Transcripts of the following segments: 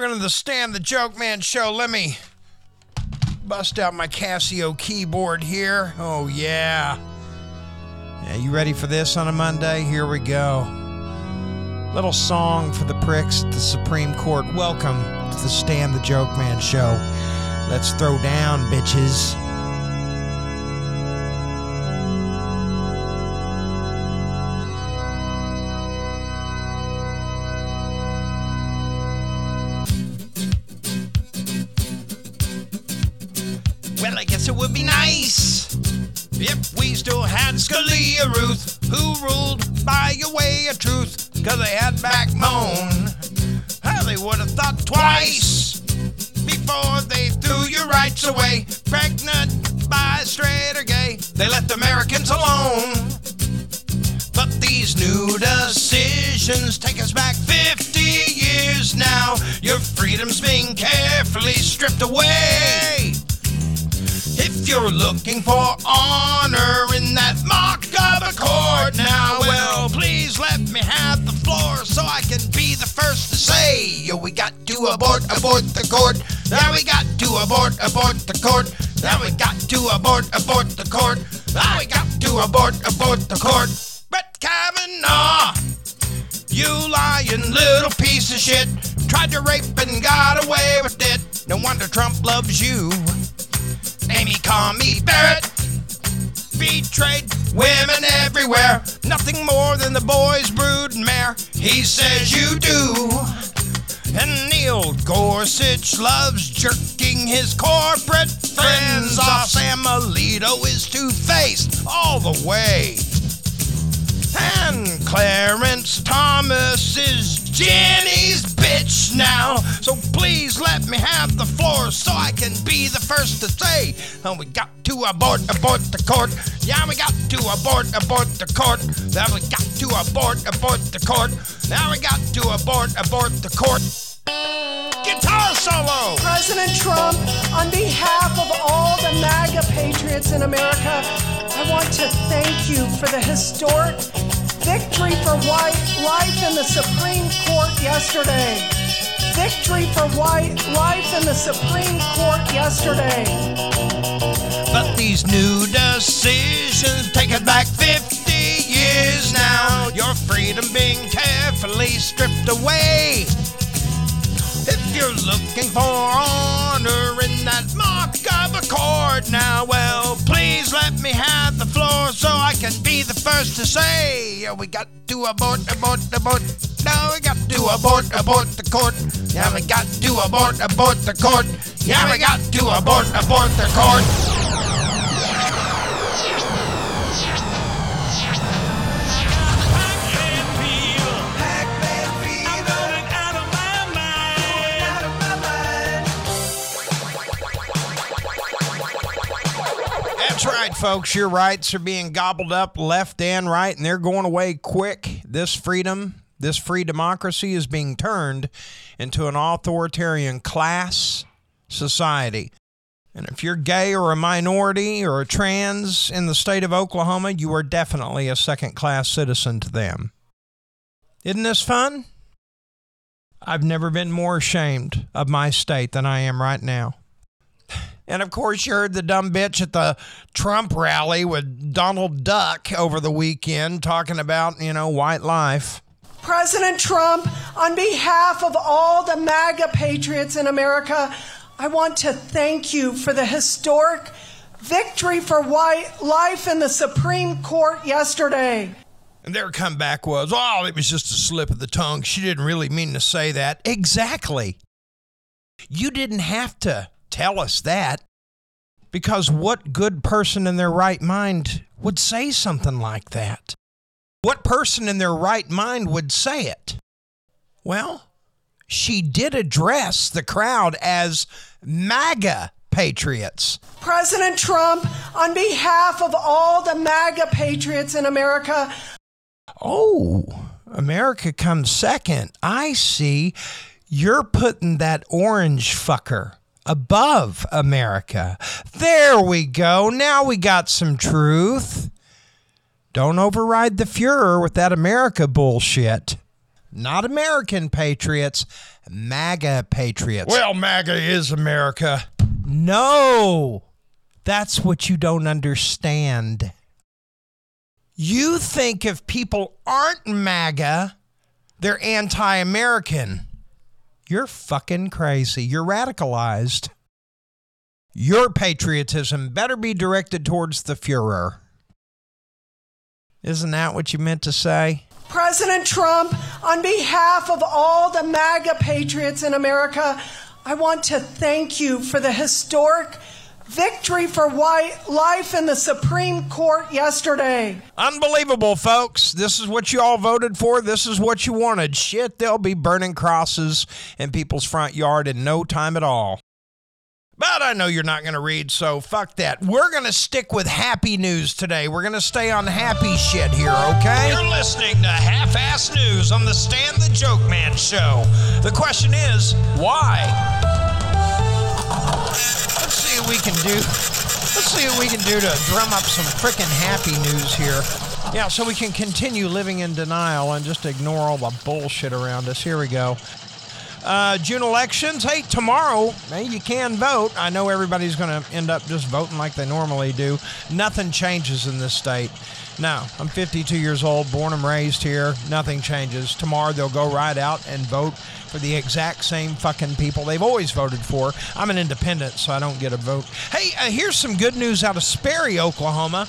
Welcome to the Stan the Joke Man show. Let me bust out my Casio keyboard here. Oh, yeah. Yeah, you ready for this on a Monday? Here we go. Little song for the pricks at the Supreme Court. Welcome to the Stan the Joke Man show. Let's throw down, bitches. Who ruled by a way of truth, cause they had backbone. How they would have thought twice before they threw your rights away. Pregnant by straight or gay, they left Americans alone. But these new decisions take us back 50 years now. Your freedom's being carefully stripped away. If you're looking for honor in that mock court now, well, please let me have the floor so I can be the first to say, yo, we got to abort, abort the court. Now we got to abort, abort the court. Now we got to abort, abort the court. Now we got to abort, abort the court. Brett Kavanaugh, you lying little piece of shit. Tried to rape and got away with it. No wonder Trump loves you. Amy Coney Barrett betrayed women everywhere. Nothing more than the boy's brood and mare. He says you do. And Neil Gorsuch loves jerking his corporate friends off. Sam Alito is two-faced all the way. And Clarence Thomas is Ginni's bitch now. So please let me have the floor so I can be the first to say, oh, we got to abort, abort the court. Yeah, we got to abort, abort the court. Now we got to abort, abort the court. Now we got to abort, abort the court. Guitar solo! President Trump, on behalf of all the MAGA patriots in America, I want to thank you for the historic victory for white life in the Supreme Court yesterday. Victory for white life in the Supreme Court yesterday. But these new decisions take it back 50 years now. Your freedom being carefully stripped away. If you're looking for honor in that mock of a court now, well, please let me have the floor so I can be the first to say, yeah, we got to abort, abort, abort. Now we got to abort, abort the court. Yeah, we got to abort, abort the court. Yeah, we got to abort, abort the court. That's right, folks. Your rights are being gobbled up left and right, and they're going away quick. This freedom, this free democracy is being turned into an authoritarian class society. And if you're gay or a minority or a trans in the state of Oklahoma, you are definitely a second class citizen to them. Isn't this fun? I've never been more ashamed of my state than I am right now. And of course, you heard the dumb bitch at the Trump rally with Donald Duck over the weekend talking about, you know, white life. President Trump, on behalf of all the MAGA patriots in America, I want to thank you for the historic victory for white life in the Supreme Court yesterday. And their comeback was, oh, it was just a slip of the tongue. She didn't really mean to say that. Exactly. You didn't have to tell us that because what good person in their right mind would say something like that? What person in their right mind would say it? Well, she did address the crowd as MAGA patriots. President Trump, on behalf of all the MAGA patriots in America, Oh, America comes second. I see. You're putting that orange fucker above America. There we go. Now we got some truth. Don't override the Fuhrer with that America bullshit. Not American patriots, MAGA patriots. Well, MAGA is America. No, that's what you don't understand. You think if people aren't MAGA, they're anti American. You're fucking crazy. You're radicalized. Your patriotism better be directed towards the Fuhrer. Isn't that what you meant to say? President Trump, on behalf of all the MAGA patriots in America, I want to thank you for the historic victory for white life in the Supreme Court yesterday. Unbelievable, folks. This is what you all voted for. This is what you wanted. Shit, they'll be burning crosses in people's front yard in no time at all. But I know you're not going to read, so fuck that. We're going to stick with happy news today. We're going to stay on happy shit here, okay? You're listening to Half Ass News on the Stan the Joke Man show. The question is, why? We can do. Let's see what we can do to drum up some frickin' happy news here. Yeah, so we can continue living in denial and just ignore all the bullshit around us. Here we go. Uh, June elections. Hey, tomorrow, hey, you can vote. I know everybody's going to end up just voting like they normally do. Nothing changes in this state. No, I'm 52 years old, born and raised here. Nothing changes. Tomorrow they'll go right out and vote for the exact same fucking people they've always voted for. I'm an independent, so I don't get a vote. Hey, uh, here's some good news out of Sperry, Oklahoma.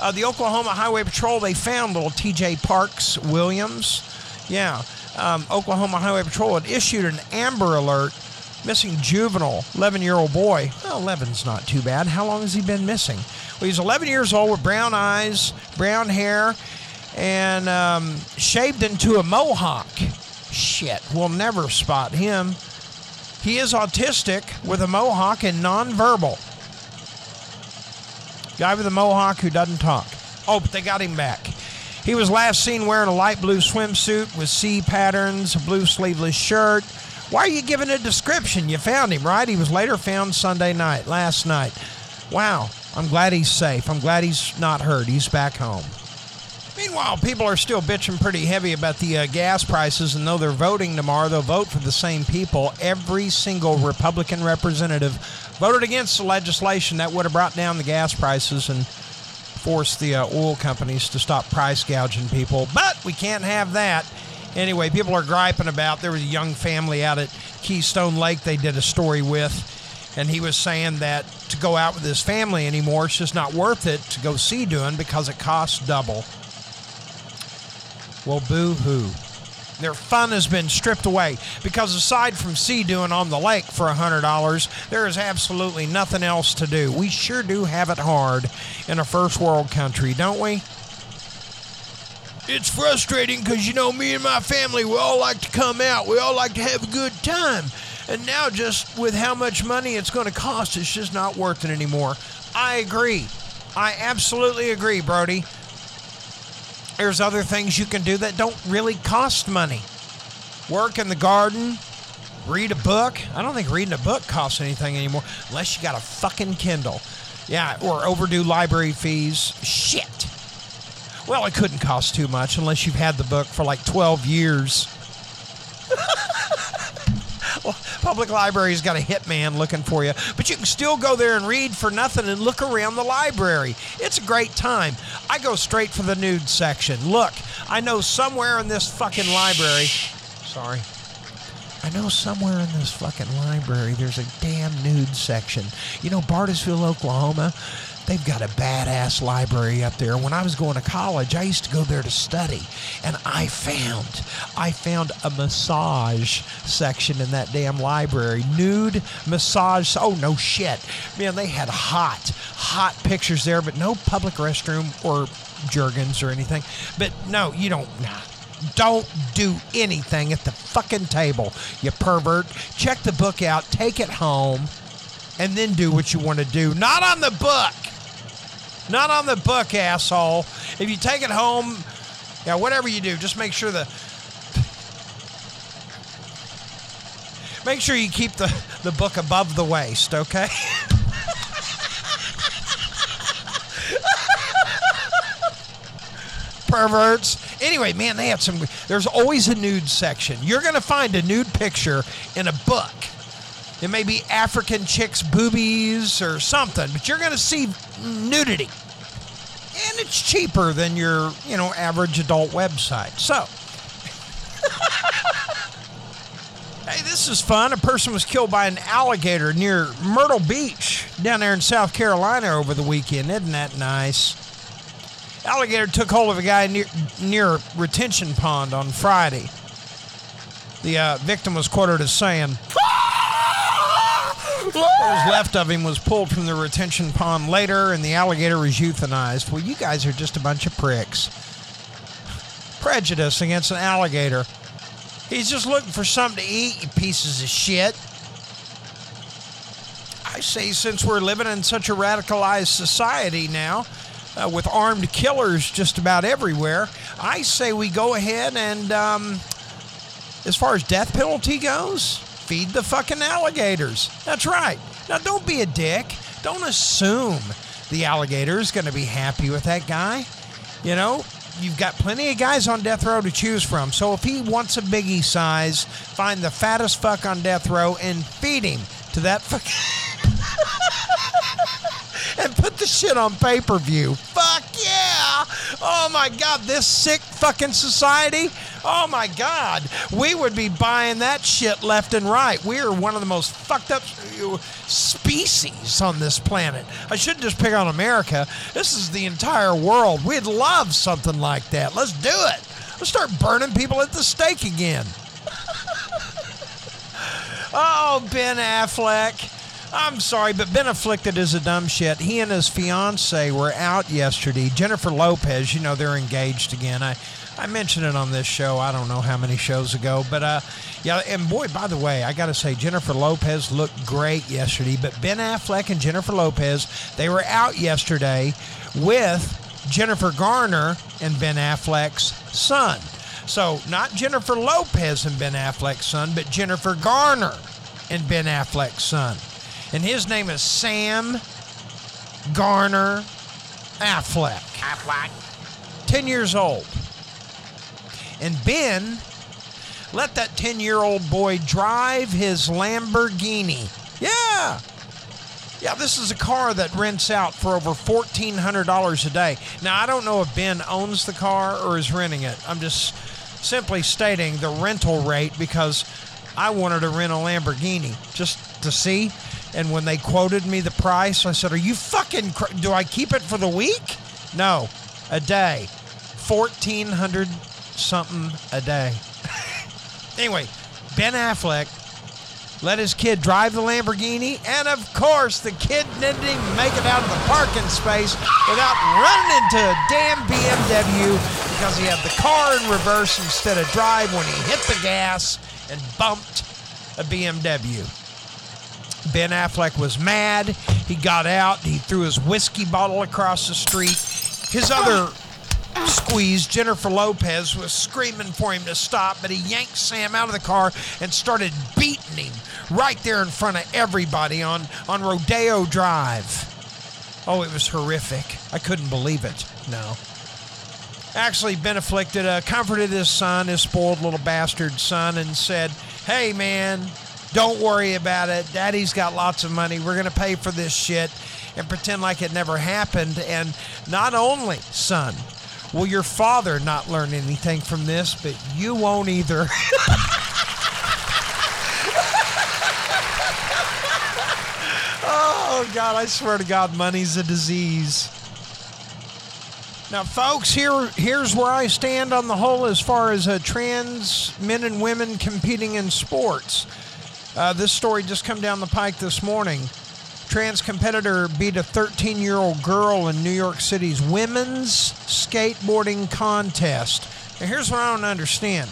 Uh, the Oklahoma Highway Patrol they found little T.J. Parks Williams. Yeah, um, Oklahoma Highway Patrol had issued an Amber Alert missing juvenile, 11 year old boy. Well, 11's not too bad. How long has he been missing? Well, he's 11 years old with brown eyes, brown hair, and um, shaved into a mohawk. Shit, we'll never spot him. He is autistic with a mohawk and nonverbal. Guy with a mohawk who doesn't talk. Oh, but they got him back. He was last seen wearing a light blue swimsuit with C patterns, a blue sleeveless shirt. Why are you giving a description? You found him, right? He was later found Sunday night, last night. Wow, I'm glad he's safe. I'm glad he's not hurt. He's back home. Meanwhile, people are still bitching pretty heavy about the uh, gas prices, and though they're voting tomorrow, they'll vote for the same people. Every single Republican representative voted against the legislation that would have brought down the gas prices and forced the uh, oil companies to stop price gouging people. But we can't have that. Anyway, people are griping about there was a young family out at Keystone Lake they did a story with, and he was saying that to go out with his family anymore, it's just not worth it to go sea doing because it costs double. Well, boo hoo. Their fun has been stripped away because aside from sea doing on the lake for $100, there is absolutely nothing else to do. We sure do have it hard in a first world country, don't we? It's frustrating because, you know, me and my family, we all like to come out. We all like to have a good time. And now, just with how much money it's going to cost, it's just not worth it anymore. I agree. I absolutely agree, Brody. There's other things you can do that don't really cost money. Work in the garden, read a book. I don't think reading a book costs anything anymore unless you got a fucking Kindle. Yeah, or overdue library fees. Shit. Well, it couldn't cost too much unless you've had the book for like 12 years. well, public library's got a hitman looking for you, but you can still go there and read for nothing and look around the library. It's a great time. I go straight for the nude section. Look, I know somewhere in this fucking library. Sorry. I know somewhere in this fucking library there's a damn nude section. You know, Bartlesville, Oklahoma, they've got a badass library up there. When I was going to college, I used to go there to study, and I found I found a massage section in that damn library. Nude massage. Oh no shit, man! They had hot, hot pictures there, but no public restroom or Jergens or anything. But no, you don't. Nah. Don't do anything at the fucking table, you pervert. Check the book out, take it home, and then do what you want to do. Not on the book. Not on the book, asshole. If you take it home, yeah, whatever you do, just make sure the make sure you keep the, the book above the waist, okay? perverts. Anyway, man, they have some. There's always a nude section. You're going to find a nude picture in a book. It may be African chicks' boobies or something, but you're going to see nudity. And it's cheaper than your, you know, average adult website. So, Hey, this is fun. A person was killed by an alligator near Myrtle Beach down there in South Carolina over the weekend. Isn't that nice? Alligator took hold of a guy near, near retention pond on Friday. The uh, victim was quoted as saying, What was left of him was pulled from the retention pond later, and the alligator was euthanized. Well, you guys are just a bunch of pricks. Prejudice against an alligator. He's just looking for something to eat, you pieces of shit. I say, since we're living in such a radicalized society now, uh, with armed killers just about everywhere, I say we go ahead and, um, as far as death penalty goes, feed the fucking alligators. That's right. Now, don't be a dick. Don't assume the alligator is going to be happy with that guy. You know, you've got plenty of guys on death row to choose from. So if he wants a biggie size, find the fattest fuck on death row and feed him to that fuck. and put the shit on pay per view. Fuck yeah! Oh my god, this sick fucking society. Oh my god, we would be buying that shit left and right. We are one of the most fucked up species on this planet. I shouldn't just pick on America. This is the entire world. We'd love something like that. Let's do it. Let's start burning people at the stake again. oh, Ben Affleck. I'm sorry, but Ben Afflicted is a dumb shit. He and his fiance were out yesterday. Jennifer Lopez, you know, they're engaged again. I, I mentioned it on this show. I don't know how many shows ago, but uh, yeah. And boy, by the way, I got to say, Jennifer Lopez looked great yesterday. But Ben Affleck and Jennifer Lopez, they were out yesterday with Jennifer Garner and Ben Affleck's son. So not Jennifer Lopez and Ben Affleck's son, but Jennifer Garner and Ben Affleck's son and his name is Sam Garner Affleck. Affleck. 10 years old. And Ben let that 10 year old boy drive his Lamborghini. Yeah. Yeah, this is a car that rents out for over $1,400 a day. Now, I don't know if Ben owns the car or is renting it. I'm just simply stating the rental rate because I wanted to rent a Lamborghini just to see. And when they quoted me the price, I said, Are you fucking, cr- do I keep it for the week? No, a day. 1400 something a day. anyway, Ben Affleck let his kid drive the Lamborghini, and of course, the kid didn't even make it out of the parking space without running into a damn BMW because he had the car in reverse instead of drive when he hit the gas and bumped a BMW. Ben Affleck was mad. He got out. He threw his whiskey bottle across the street. His other squeeze, Jennifer Lopez, was screaming for him to stop, but he yanked Sam out of the car and started beating him right there in front of everybody on, on Rodeo Drive. Oh, it was horrific. I couldn't believe it. No. Actually, Ben Afflicted uh, comforted his son, his spoiled little bastard son, and said, Hey, man, don't worry about it. Daddy's got lots of money. We're going to pay for this shit and pretend like it never happened. And not only, son, will your father not learn anything from this, but you won't either. oh, God, I swear to God, money's a disease. Now, folks, here here's where I stand on the whole as far as uh, trans men and women competing in sports. Uh, this story just come down the pike this morning. Trans competitor beat a 13 year old girl in New York City's women's skateboarding contest. Now, here's what I don't understand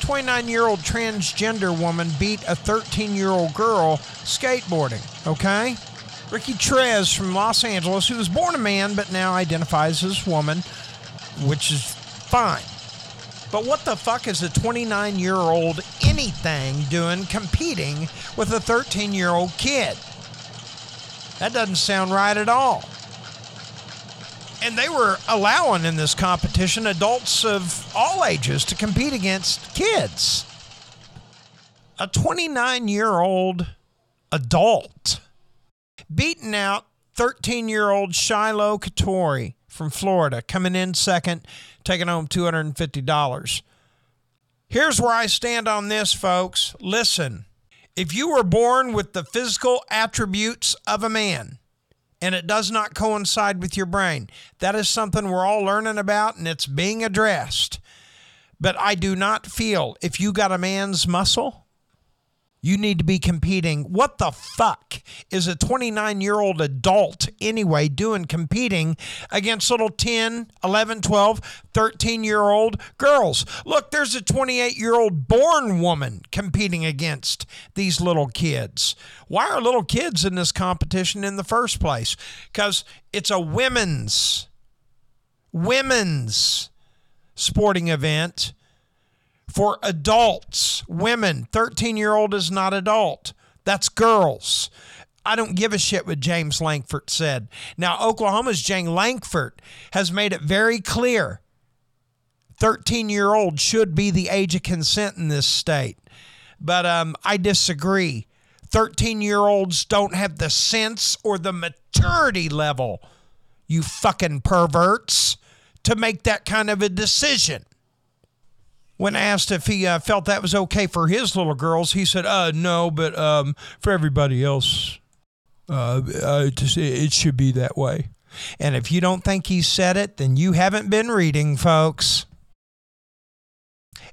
29 year old transgender woman beat a 13 year old girl skateboarding, okay? Ricci Tres from Los Angeles, who was born a man but now identifies as woman, which is fine. But what the fuck is a 29 year old anything doing competing with a 13 year old kid? That doesn't sound right at all. and they were allowing in this competition adults of all ages to compete against kids. A 29 year old adult beating out 13 year old Shiloh Catori from Florida, coming in second, taking home $250. Here's where I stand on this, folks. Listen, if you were born with the physical attributes of a man, and it does not coincide with your brain. That is something we're all learning about and it's being addressed. But I do not feel if you got a man's muscle, you need to be competing. What the fuck is a 29 year old adult anyway doing competing against little 10, 11, 12, 13 year old girls? Look, there's a 28 year old born woman competing against these little kids. Why are little kids in this competition in the first place? Because it's a women's, women's sporting event for adults, women. 13 year old is not adult. That's girls. I don't give a shit what James Lankford said. Now, Oklahoma's James Lankford has made it very clear 13 year old should be the age of consent in this state. But um, I disagree. 13 year olds don't have the sense or the maturity level, you fucking perverts, to make that kind of a decision. When asked if he uh, felt that was okay for his little girls, he said, uh, no, but um, for everybody else, uh, uh, just, it should be that way. And if you don't think he said it, then you haven't been reading, folks.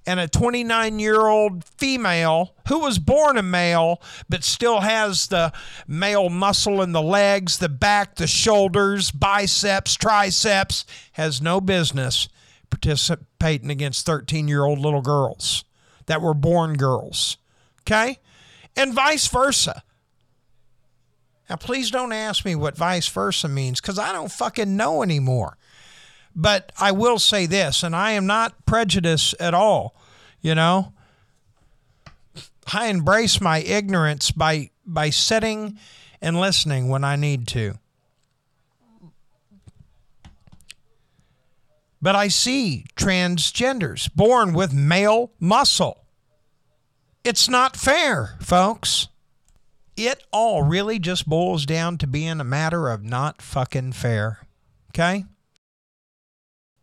And a 29 year old female who was born a male but still has the male muscle in the legs, the back, the shoulders, biceps, triceps, has no business participating against 13 year old little girls that were born girls. Okay? And vice versa. Now, please don't ask me what vice versa means because I don't fucking know anymore. But I will say this, and I am not prejudiced at all, you know. I embrace my ignorance by by sitting and listening when I need to. But I see transgenders born with male muscle. It's not fair, folks. It all really just boils down to being a matter of not fucking fair. Okay?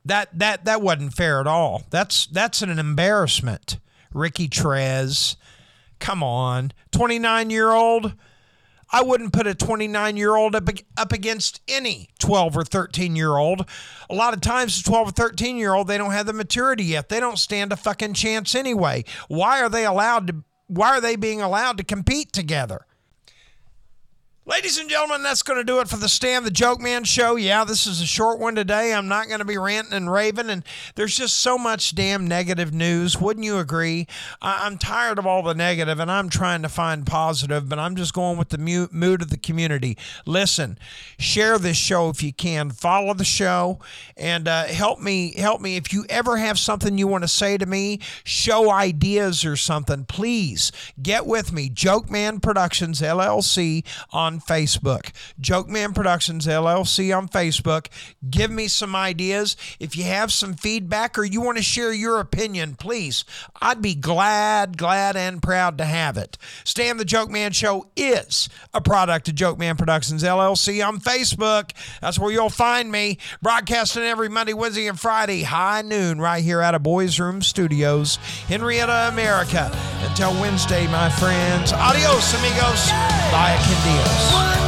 That that that wasn't fair at all. That's that's an embarrassment. Ricci Tres, come on. 29 year old I wouldn't put a 29 year old up, up against any 12 or 13 year old. A lot of times, a 12 or 13 year old, they don't have the maturity yet. They don't stand a fucking chance anyway. Why are they allowed to? Why are they being allowed to compete together? Ladies and gentlemen, that's going to do it for the Stan the Joke Man show. Yeah, this is a short one today. I'm not going to be ranting and raving, and there's just so much damn negative news. Wouldn't you agree? I- am tired of all the negative, and I'm trying to find positive, but I'm just going with the mood of the community. Listen, share this show if you can. Follow the show, and uh, help me. Help me if you ever have something you want to say to me, show ideas or something. Please get with me. Joke Man Productions LLC on Facebook. Joke Man Productions LLC on Facebook. Give me some ideas. If you have some feedback or you want to share your opinion, please, I'd be glad, glad, and proud to have it. Stan the Joke Man Show is a product of Joke Man Productions LLC on Facebook. That's where you'll find me broadcasting every Monday, Wednesday, and Friday, high noon, right here out of Boys Room Studios, Henrietta, America. Until Wednesday, my friends. Adios, amigos. Bye, Candios.